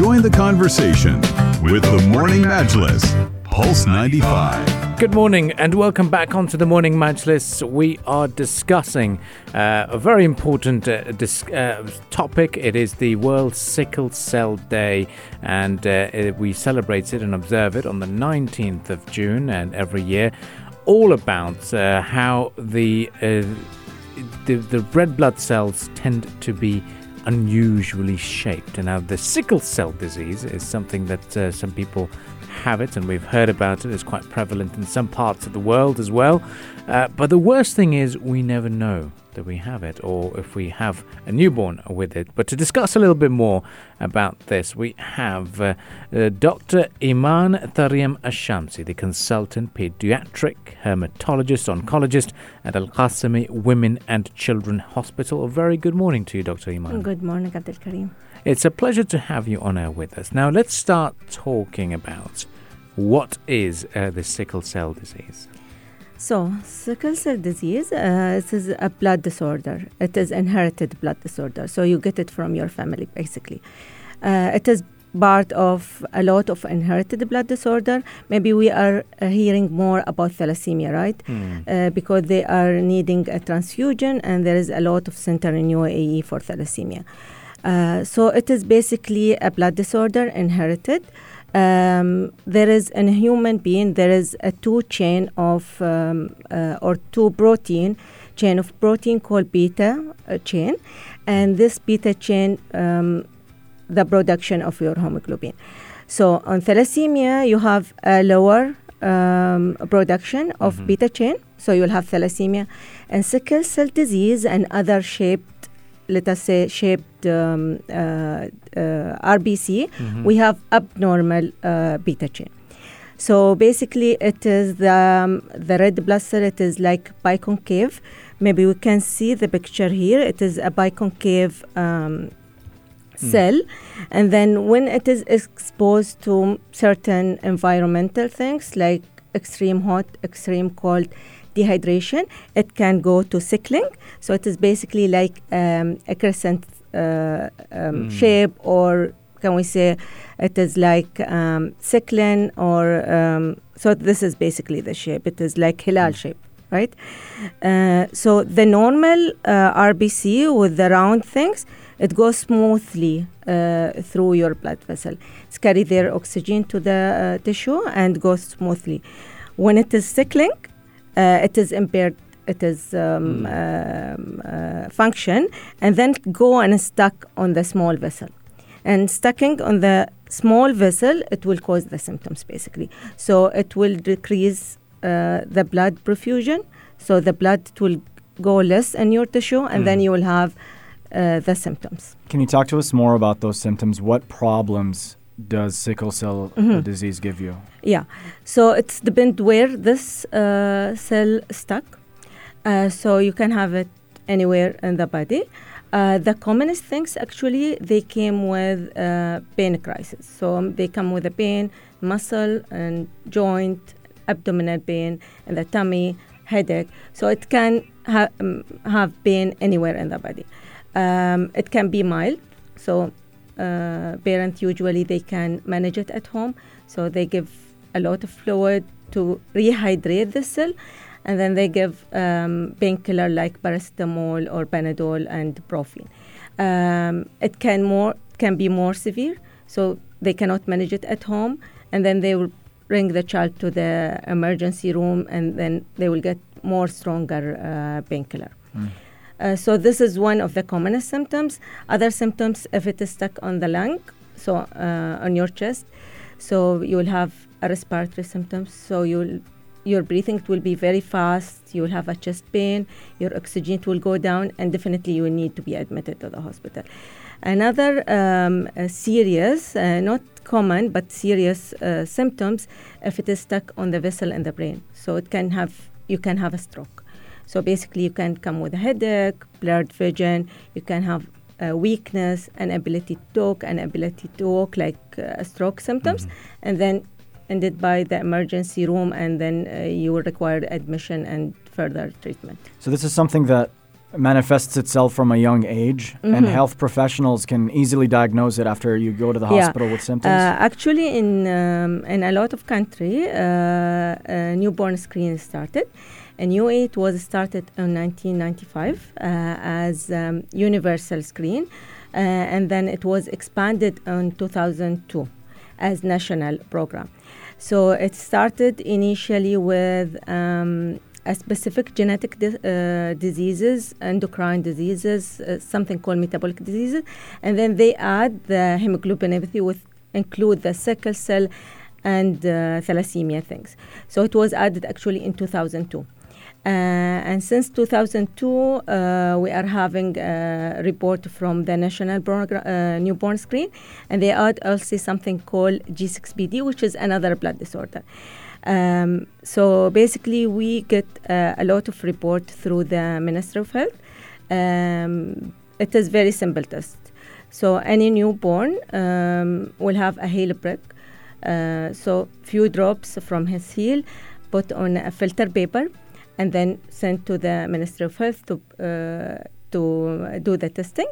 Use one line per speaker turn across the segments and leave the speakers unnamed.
Join the conversation with the Morning Majlis, Pulse 95.
Good morning and welcome back onto the Morning Majlis. We are discussing uh, a very important uh, dis- uh, topic. It is the World Sickle Cell Day, and uh, it- we celebrate it and observe it on the 19th of June and every year. All about uh, how the, uh, the the red blood cells tend to be unusually shaped. And now the sickle cell disease is something that uh, some people have it, and we've heard about it. It's quite prevalent in some parts of the world as well. Uh, but the worst thing is, we never know that we have it, or if we have a newborn with it. But to discuss a little bit more about this, we have uh, uh, Dr. Iman Tariam Ashamsi, the consultant pediatric hematologist, oncologist at Al Qasimi Women and Children Hospital. A very good morning to you, Dr. Iman.
Good morning, Abdul Karim.
It's a pleasure to have you on air with us. Now, let's start talking about what is uh, the sickle cell disease.
So, sickle cell disease uh, this is a blood disorder. It is inherited blood disorder. So you get it from your family, basically. Uh, it is part of a lot of inherited blood disorder. Maybe we are uh, hearing more about thalassemia, right? Uh, because they are needing a transfusion, and there is a lot of center in UAE for thalassemia. Uh, so it is basically a blood disorder inherited. Um, there is in a human being there is a two chain of um, uh, or two protein chain of protein called beta uh, chain, and this beta chain um, the production of your hemoglobin. So on thalassemia you have a lower um, production of beta chain, so you'll have thalassemia, and sickle cell disease and other shaped let us say shaped um, uh, uh, RBC, we have abnormal uh, beta chain. So basically, it is the um, the red blood cell. It is like biconcave. Maybe we can see the picture here. It is a biconcave um, cell, and then when it is exposed to certain environmental things like extreme hot, extreme cold, dehydration, it can go to sickling. So it is basically like um, a crescent uh, um, shape, or can we say it is like um, sickling, or um, so this is basically the shape. It is like hilal shape, right? Uh, so the normal uh, RBC with the round things, it goes smoothly uh, through your blood vessel. It's carry their oxygen to the uh, tissue and goes smoothly. When it is sickling, uh, it is impaired it is um, um, uh, function and then go and stuck on the small vessel. And stucking on the small vessel it will cause the symptoms basically. So it will decrease uh, the blood perfusion. So the blood will go less in your tissue and then you will have uh, the symptoms.
Can you talk to us more about those symptoms? What problems does sickle cell uh,
Mhm.
disease give you?
Yeah, so it's depend where this uh, cell stuck. Uh, so you can have it anywhere in the body. Uh, the commonest things actually they came with uh, pain crisis. So um, they come with a pain, muscle and joint, abdominal pain, and the tummy, headache. So it can ha- um, have pain anywhere in the body. Um, it can be mild. So uh, parents usually they can manage it at home. So they give a lot of fluid to rehydrate the cell, and then they give um, painkiller like paracetamol or Panadol and Brufen. Um, it can more can be more severe, so they cannot manage it at home, and then they will bring the child to the emergency room, and then they will get more stronger uh, painkiller. Uh, so this is one of the commonest symptoms. Other symptoms, if it is stuck on the lung, so uh, on your chest, so you will have respiratory symptoms. So you'll your breathing will be very fast. You will have a chest pain. Your oxygen will go down, and definitely you will need to be admitted to the hospital. Another um, uh, serious, uh, not common but serious uh, symptoms, if it is stuck on the vessel in the brain. So it can have you can have a stroke. So basically, you can come with a headache, blurred vision. You can have uh, weakness, inability to talk, and ability to walk, like uh, stroke symptoms, and then ended by the emergency room, and then uh, you will require admission and further treatment.
So this is something that manifests itself from a young age, and
Mhm.
health professionals can easily diagnose it after you go to the
Yeah.
hospital with symptoms.
Uh, actually, in um, in a lot of country, uh, a newborn screen started, and UAE was started in 1995 uh, as um, universal screen, uh, and then it was expanded in 2002 as national program. So it started initially with um, a specific genetic di- uh, diseases, endocrine diseases, uh, something called metabolic diseases, and then they add the hemoglobinopathy with include the sickle cell and uh, thalassemia things. So it was added actually in 2002. Uh, and since 2002, uh, we are having a report from the National uh, Newborn Screen, and they add also something called G6PD, which is another blood disorder. Um, so basically, we get a lot of report through the Ministry of Health. Um, it is very simple test. So any newborn um, will have a heel prick. Uh, so few drops from his heel, put on a filter paper, and then sent to the Ministry of Health to uh, to do the testing.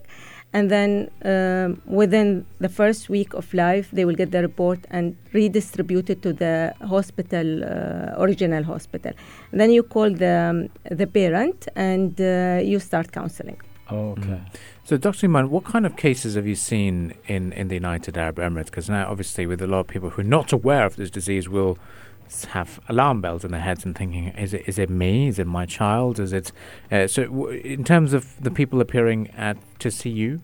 And then um, within the first week of life, they will get the report and redistribute it to the hospital, uh, original hospital. And then you call the um, the parent and uh, you start counseling.
oh, okay.
So, Dr. Iman, what kind of cases have you seen in, in the United Arab Emirates? Because now, obviously, with a lot of people who are not aware of this disease, will s- have alarm bells in their heads and thinking, is it is it me? Is it my child? Is it uh, so? W- in terms of the people appearing at to see you,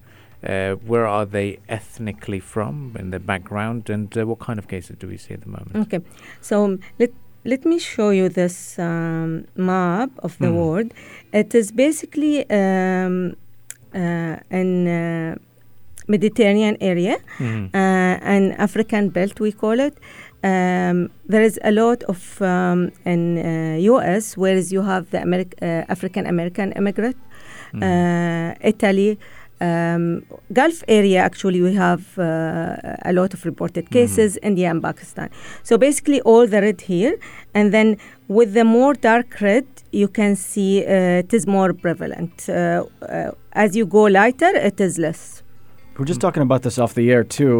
uh, where are they ethnically from in their background, and uh, what kind of cases do we see at the moment?
Okay, so um, let let me show you this um, map of the
Mhm.
world. It is basically um, uh, an uh, Mediterranean area,
Mhm.
uh, an African belt we call it. Um, there is a lot of um, in uh, U.S. whereas you have the Ameri- uh, African American immigrant,
Mhm.
uh, Italy. Um, Gulf area actually we have uh, a lot of reported cases India and Pakistan so basically all the red here and then with the more dark red you can see uh, it is more prevalent uh, uh, as you go lighter it is less
We We're just talking about this off the air too.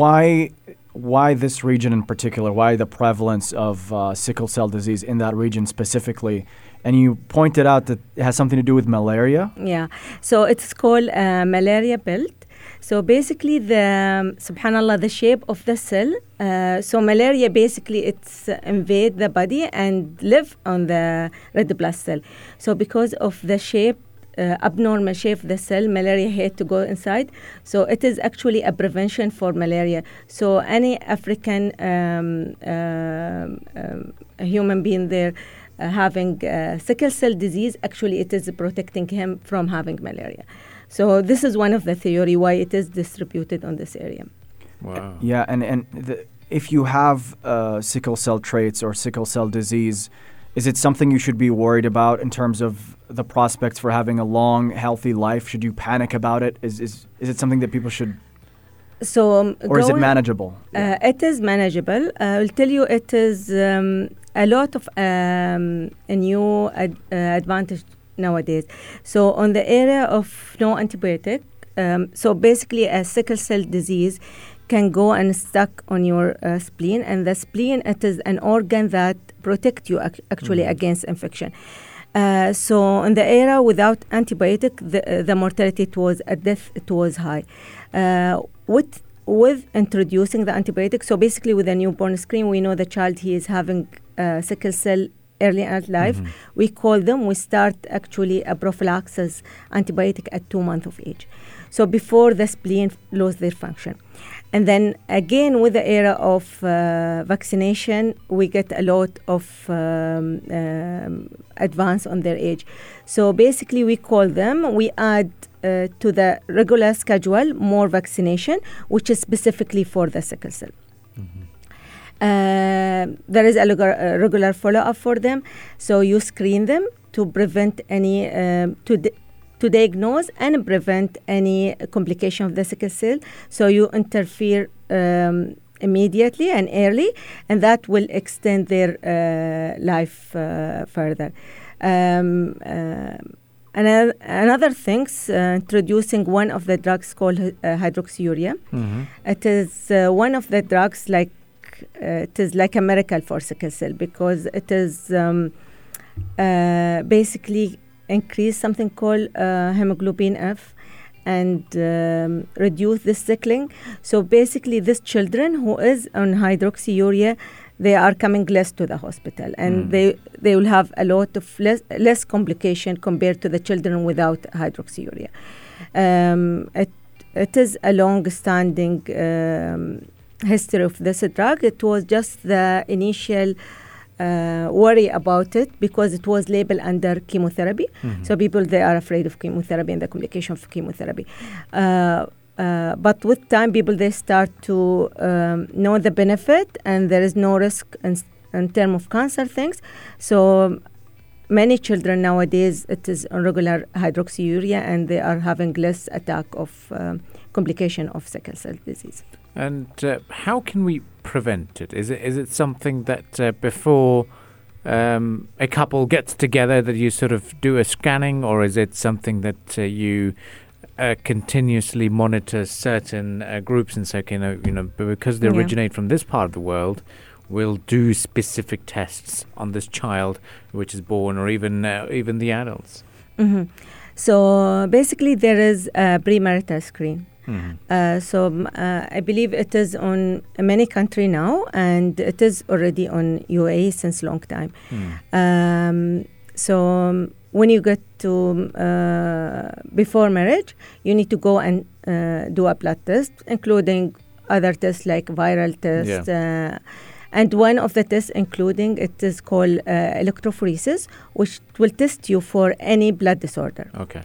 Why, why this region in particular? Why the prevalence of uh, sickle cell disease in that region specifically? And you pointed out that it has something to do with malaria.
Yeah, so it's called uh, malaria belt. So basically, the um, subhanallah, the shape of the cell. Uh, so malaria basically it's uh, invade the body and live on the red blood cell. So because of the shape. Uh, abnormal shape of the cell, malaria hate to go inside. So it is actually a prevention for malaria. So any African um, um, um, human being there uh, having uh, sickle cell disease, actually it is protecting him from having malaria. So this is one of the theory why it is distributed on this area.
Wow.
Yeah, and and the, if you have uh, sickle cell traits or sickle cell disease, is it something you should be worried about in terms of the prospects for having a long, healthy life? Should you panic about it? Is is is it something that people should,
So um,
or is it manageable?
Uh, it is manageable. Uh, I'll tell you, it is um, a lot of um, a new ad- uh, advantage nowadays. So on the area of no antibiotic, um, so basically a sickle cell disease can go and stuck on your uh, spleen, and the spleen it is an organ that protect you ac- actually
Mhm.
against infection. Uh, so in the era without antibiotic, the, uh, the mortality it was a death it was high. Uh, with with introducing the antibiotic, so basically with a newborn screen, we know the child he is having uh, sickle cell early in life.
Mhm.
We call them. We start actually a prophylaxis antibiotic at two months of age. So before the spleen lose their function. And then again, with the era of uh, vaccination, we get a lot of um, um, advance on their age. So basically, we call them, we add uh, to the regular schedule more vaccination, which is specifically for the sickle cell. Uh, there is a regular, uh, follow-up for them, so you screen them to prevent any um, to to diagnose and prevent any complication of the sickle cell. So you interfere um, immediately and early, and that will extend their uh, life uh, further. Um, uh, another, another things, uh, introducing one of the drugs called uh, hydroxyurea.
Mhm.
It is uh, one of the drugs like uh, it is like a miracle for sickle cell because it is um, uh, basically increase something called uh, hemoglobin F and um, reduce the sickling. So basically, these children who is on hydroxyurea, they are coming less to the hospital, and
Mm.
they they will have a lot of less less complication compared to the children without hydroxyurea. Um, it it is a long-standing um, history of this drug. It was just the initial uh, worry about it because it was labeled under chemotherapy.
Mhm.
So people they are afraid of chemotherapy and the complication of chemotherapy. Uh, uh, but with time, people they start to um, know the benefit and there is no risk in, in terms of cancer things. So many children nowadays it is regular hydroxyurea and they are having less attack of um, complication of sickle cell disease.
And uh, how can we prevent it? Is it is it something that uh, before um, a couple gets together that you sort of do a scanning, or is it something that uh, you uh, continuously monitor certain uh, groups and say, okay, no, you know, because they
Yeah.
originate from this part of the world, we'll do specific tests on this child which is born, or even uh, even the adults.
Mhm. So basically, there is a premarital screen.
Mhm.
Uh, so uh, I believe it is on many country now, and it is already on UAE since long time.
Mm.
Um, so um, when you get to um, uh, before marriage, you need to go and uh, do a blood test, including other tests like viral tests. Uh, and one of the tests, including it is called uh, electrophoresis, which will test you for any blood disorder.
Okay.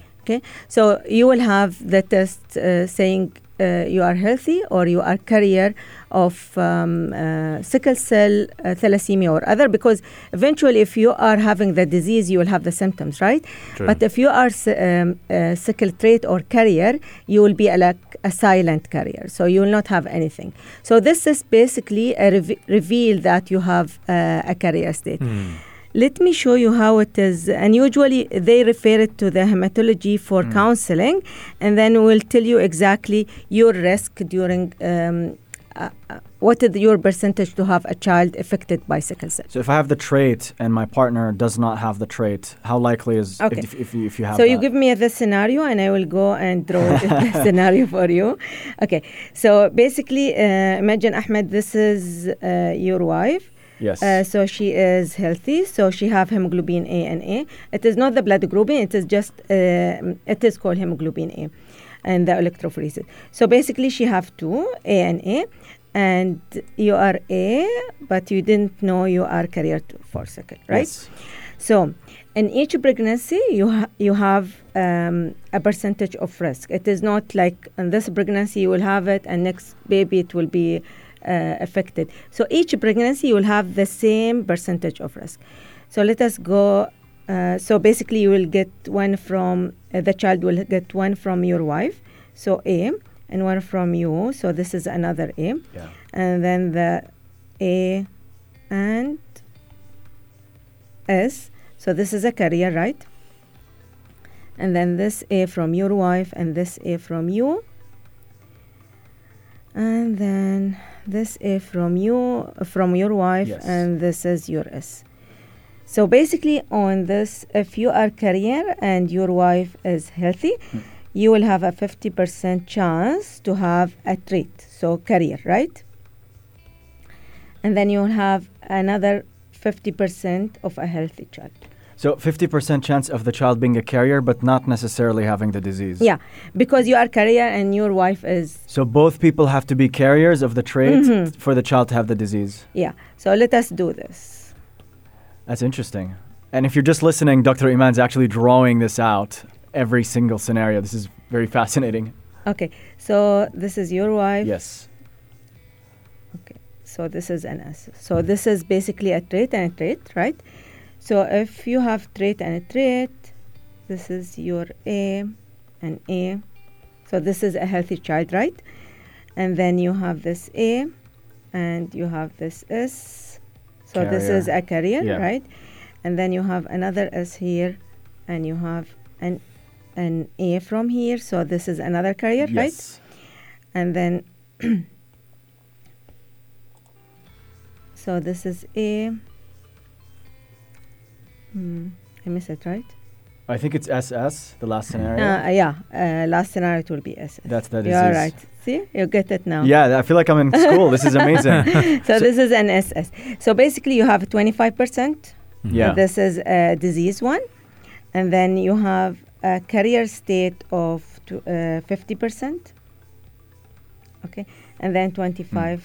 So you will have the test uh, saying uh, you are healthy or you are carrier of um, uh, sickle cell uh, thalassemia or other because eventually if you are having the disease you will have the symptoms right
True.
but if you are um, uh, sickle trait or carrier you will be a, like a silent carrier so you will not have anything so this is basically a rev- reveal that you have uh, a carrier state
Mm.
Let me show you how it is. And usually they refer it to the hematology for
Mm.
counseling, and then we'll tell you exactly your risk during um, uh, uh, what is your percentage to have a child affected by sickle cell.
So if I have the trait and my partner does not have the trait, how likely is
Okay.
if, if, you, if you have
So you give me the scenario, and I will go and draw the scenario for you. Okay. So basically, uh, imagine Ahmed, this is uh, your wife.
Yes.
Uh, so she is healthy. So she have hemoglobin A and A. It is not the blood grouping. It is just uh, it is called hemoglobin A, and the electrophoresis. So basically, she have two A and A, and you are A, but you didn't know you are carrier for second, right?
Yes.
So, in each pregnancy, you ha- you have um, a percentage of risk. It is not like in this pregnancy you will have it, and next baby it will be affected. So each pregnancy will have the same percentage of risk. So let us go. Uh, so basically, you will get one from uh, the child will get one from your wife, so A, and one from you. So this is another A,
Yeah.
and then the A and S. So this is a carrier, right? And then this A from your wife and this A from you. And then this A from you from your wife
Yes.
and this is your S. So basically on this if you are carrier and your wife is healthy,
Hmm.
you will have a 50% chance to have a trait. So carrier, right? And then you'll have another 50% of a healthy child.
So 50% chance of the child being a carrier, but not necessarily having the disease.
Yeah, because you are carrier and your wife is
So both people have to be carriers of the trait
Mhm.
for the child to have the disease.
yeah. So let us do this.
That's interesting. And if you're just listening, Dr. Iman's actually drawing this out every single scenario. This is very fascinating.
Okay. So this is your wife.
Yes. Okay.
So this is an S. So this is basically a trait and a trait, right? So if you have trait and a trait, this is your A and A. So this is a healthy child, right? And then you have this A and you have this S. So this is a carrier,
Yeah.
right? And then you have another S here and you have an an A from here. So this is another carrier, right?
Yes.
And then so this is A. Hmm, I miss it, right?
I think it's SS, the last scenario.
Uh, yeah, uh, last scenario it will be SS.
That's the
You're right. See, you get it now.
Yeah, I feel like I'm in school. this is amazing.
So, this is an SS. So basically, you have 25%.
Yeah.
This is a disease one. And then you have a carrier state of uh, 50%. Okay. And then 25%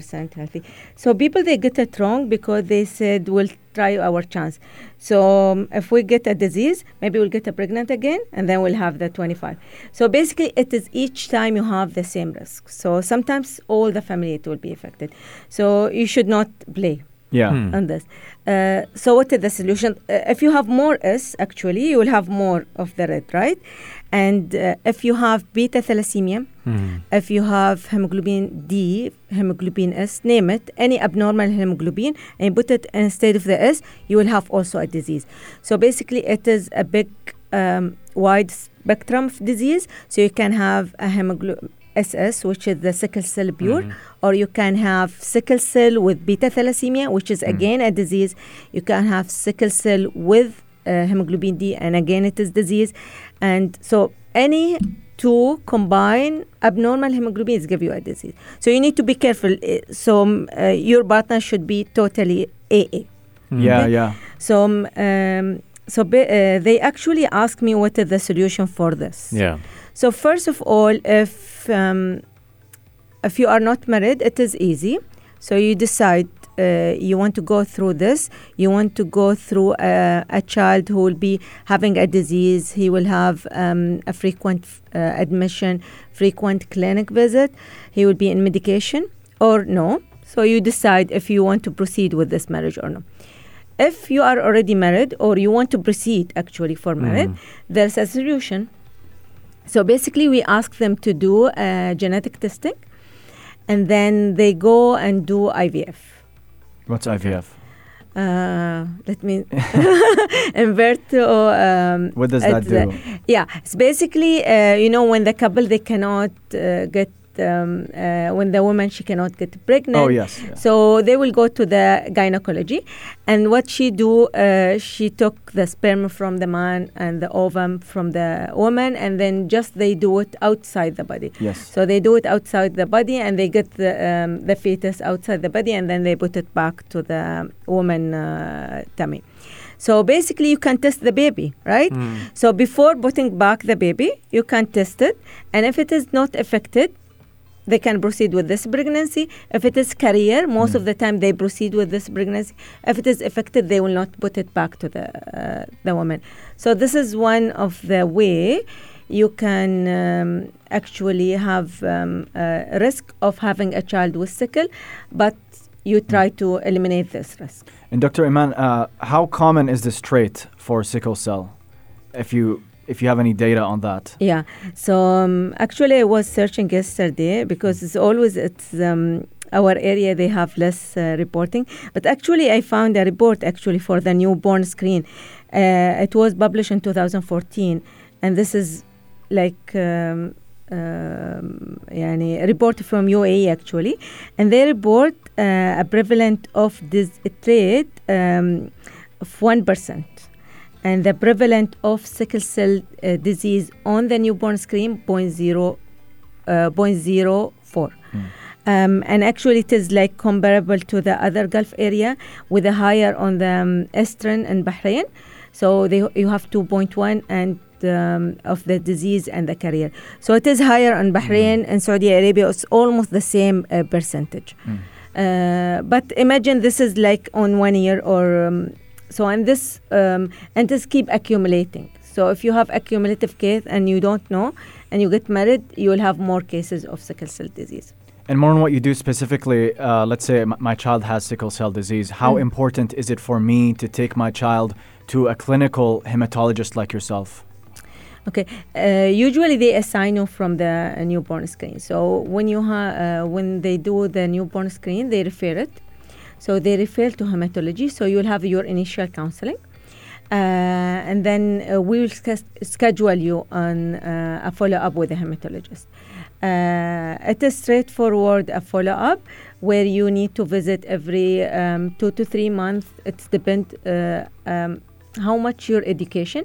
healthy. So people, they get it wrong because they said, we'll try our chance. So um, if we get a disease, maybe we'll get a pregnant again, and then we'll have the 25. So basically, it is each time you have the same risk. So sometimes all the family it will be affected. So you should not play
Yeah.
Hmm.
on this. Uh, so what is the solution? Uh, if you have more S, actually, you will have more of the red, right? And uh, if you have beta thalassemia,
Hmm.
if you have hemoglobin D, hemoglobin S, name it, any abnormal hemoglobin, and you put it instead of the S, you will have also a disease. So basically, it is a big, um, wide spectrum of disease. So you can have a hemoglobin SS, which is the sickle cell pure,
Mhm.
or you can have sickle cell with beta thalassemia, which is
Mm.
again a disease. You can have sickle cell with uh, hemoglobin D, and again it is disease. And so any two combine abnormal hemoglobins give you a disease. So you need to be careful. Uh, So um, uh, your partner should be totally AA.
Yeah,
Okay.
yeah.
So um, um, so be, uh, they actually asked me what is the solution for this.
Yeah.
So first of all, if um, if you are not married, it is easy. So you decide uh, you want to go through this. You want to go through uh, a child who will be having a disease. He will have um, a frequent uh, admission, frequent clinic visit. He will be in medication or no. So you decide if you want to proceed with this marriage or no. If you are already married or you want to proceed actually for marriage,
Mhm.
there's a solution. So basically, we ask them to do uh, genetic testing, and then they go and do IVF.
What's IVF?
Uh, let me invert to. Um,
What does that do?
yeah, it's basically uh, you know when the couple they cannot uh, get um, uh, when the woman she cannot get pregnant.
Oh, yes. yeah.
So they will go to the gynecology, and what she do, uh, she took the sperm from the man and the ovum from the woman, and then just they do it outside the body.
Yes.
So they do it outside the body, and they get the um, the fetus outside the body, and then they put it back to the woman uh, tummy. So basically, you can test the baby, right?
Mm.
So before putting back the baby, you can test it, and if it is not affected, they can proceed with this pregnancy. If it is carrier, most of the time they proceed with this pregnancy. If it is affected, they will not put it back to the uh, the woman. So this is one of the way you can um, actually have um, a risk of having a child with sickle, but you try to eliminate this risk.
And Dr. Iman, uh, how common is this trait for sickle cell? If you if you have any data on that.
Yeah. So um, actually, I was searching yesterday because it's always it's um, our area they have less uh, reporting. But actually, I found a report actually for the newborn screen. Uh, it was published in 2014, and this is like. Um, um, يعني a report from UAE actually and they report uh, a prevalent of this trait um, of 1% and the prevalent of sickle cell uh, disease on the newborn screen 0.0, uh, 0.04 um, and actually it is like comparable to the other Gulf area with a higher on the um, Estrin and Bahrain. So they, you have 2.1 and um, of the disease and the carrier so it is higher on Bahrain and Saudi Arabia. It's almost the same uh, percentage. Uh, but imagine this is like on one year or um, so and this um, and this keep accumulating so if you have accumulative case and you don't know and you get married you will have more cases of sickle cell disease
And more on what you do specifically, uh, let's say m- my child has sickle cell disease. How
Mm.
important is it for me to take my child to a clinical hematologist like yourself?
Okay. Uh, usually they assign you from the uh, newborn screen. So when you ha- uh, when they do the newborn screen, they refer it. So they refer to hematology. So you'll have your initial counseling. uh, and then uh, we will sch- schedule you on uh, a follow up with a hematologist. Uh, it is straightforward a follow up where you need to visit every um, two to three months. It depends uh, um, how much your education.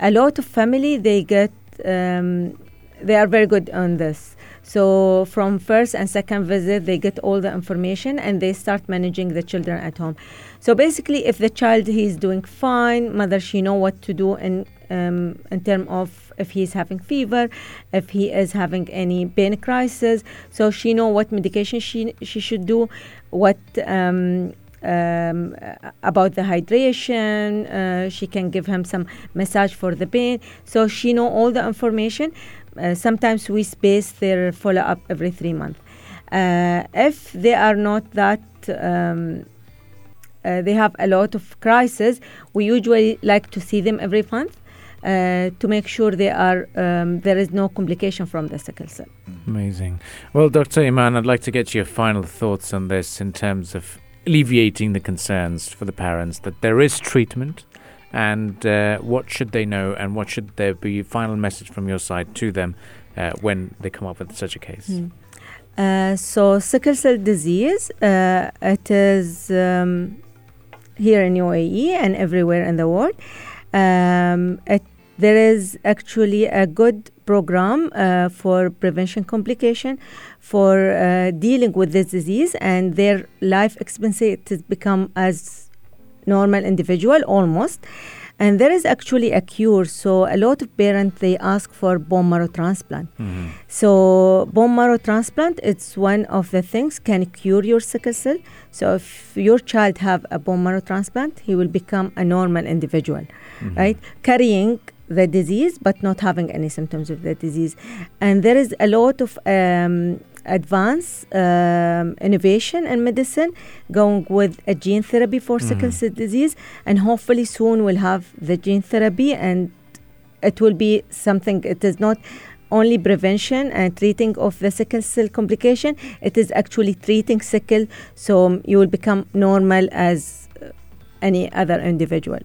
A lot of family they get um, they are very good on this. So from first and second visit, they get all the information and they start managing the children at home. So basically, if the child he is doing fine, mother she know what to do in um, in term of if he is having fever, if he is having any pain crisis. So she know what medication she she should do, what. Um, um, about the hydration, uh, she can give him some massage for the pain. So she know all the information. Uh, sometimes we space their follow up every three months. Uh, if they are not that um, uh, they have a lot of crisis, we usually like to see them every month uh, to make sure they are um, there is no complication from the sickle cell.
Amazing. Well, Dr. Iman, I'd like to get your final thoughts on this in terms of alleviating the concerns for the parents that there is treatment and uh, what should they know and what should there be final message from your side to them uh, when they come up with such a case.
Mm. Uh, so sickle cell disease, uh, it is um, here in UAE and everywhere in the world. Um, it, there is actually a good program uh, for prevention complication, for uh, dealing with this disease, and their life expectancy become as normal individual almost. And there is actually a cure. So a lot of parents they ask for bone marrow transplant.
Mhm.
so bone marrow transplant it's one of the things can cure your sickle cell. So if your child have a bone marrow transplant he will become a normal individual
Mhm.
right? Carrying the disease but not having any symptoms of the disease. And there is a lot of um, advanced um, innovation in medicine going with a gene therapy for sickle
Mhm.
cell disease. And hopefully soon we'll have the gene therapy and it will be something it is not only prevention and treating of the sickle cell complication it is actually treating sickle. So you will become normal as uh, any other individual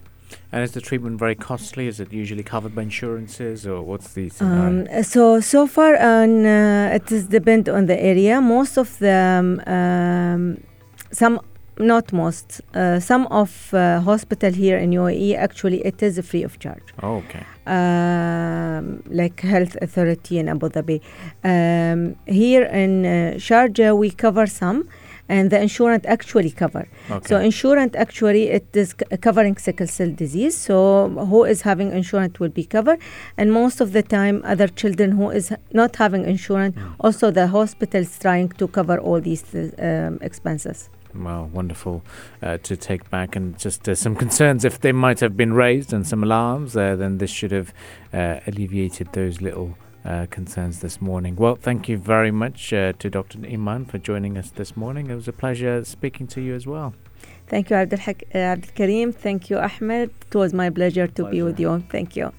And is the treatment very costly? Is it usually covered by insurances or what's the scenario?
Um, so so far on uh, it is depend on the area. Most of the um, um, some not most uh, some of uh, hospital here in UAE actually it is free of charge.
oh, okay.
Um, like health authority in Abu Dhabi. Um, here in uh, Sharjah we cover some. And the insurance actually cover.
Okay.
So insurance actually it is covering sickle cell disease. So who is having insurance will be covered, and most of the time other children who is not having insurance, also the hospital is trying to cover all these uh, um, expenses.
Well, wonderful uh, to take back, and just uh, some concerns if they might have been raised and some alarms, uh, then this should have uh, alleviated those little uh, concerns this morning. Well, thank you very much uh, to Dr. Iman for joining us this morning. It was a pleasure speaking to you as well.
Thank you, Abdul, Hak- uh, Abdul Karim. Thank you, Ahmed. It was my pleasure to be with you. Thank you.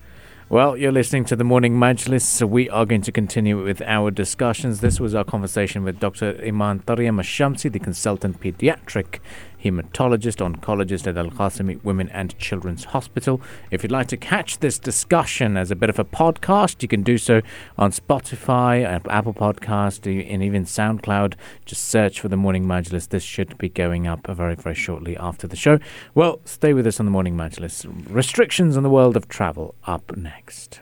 Well, you're listening to the Morning Majlis, so we are going to continue with our discussions. This was our conversation with Dr. Iman Tariam Ashamsi, the consultant pediatric hematologist, oncologist at Al Qasimi Women and Children's Hospital. If you'd like to catch this discussion as a bit of a podcast, you can do so on Spotify, Apple Podcast, and even SoundCloud. Just search for the Morning Majlis. This should be going up very, very shortly after the show. Well, stay with us on the Morning Majlis. Restrictions on the world of travel up next.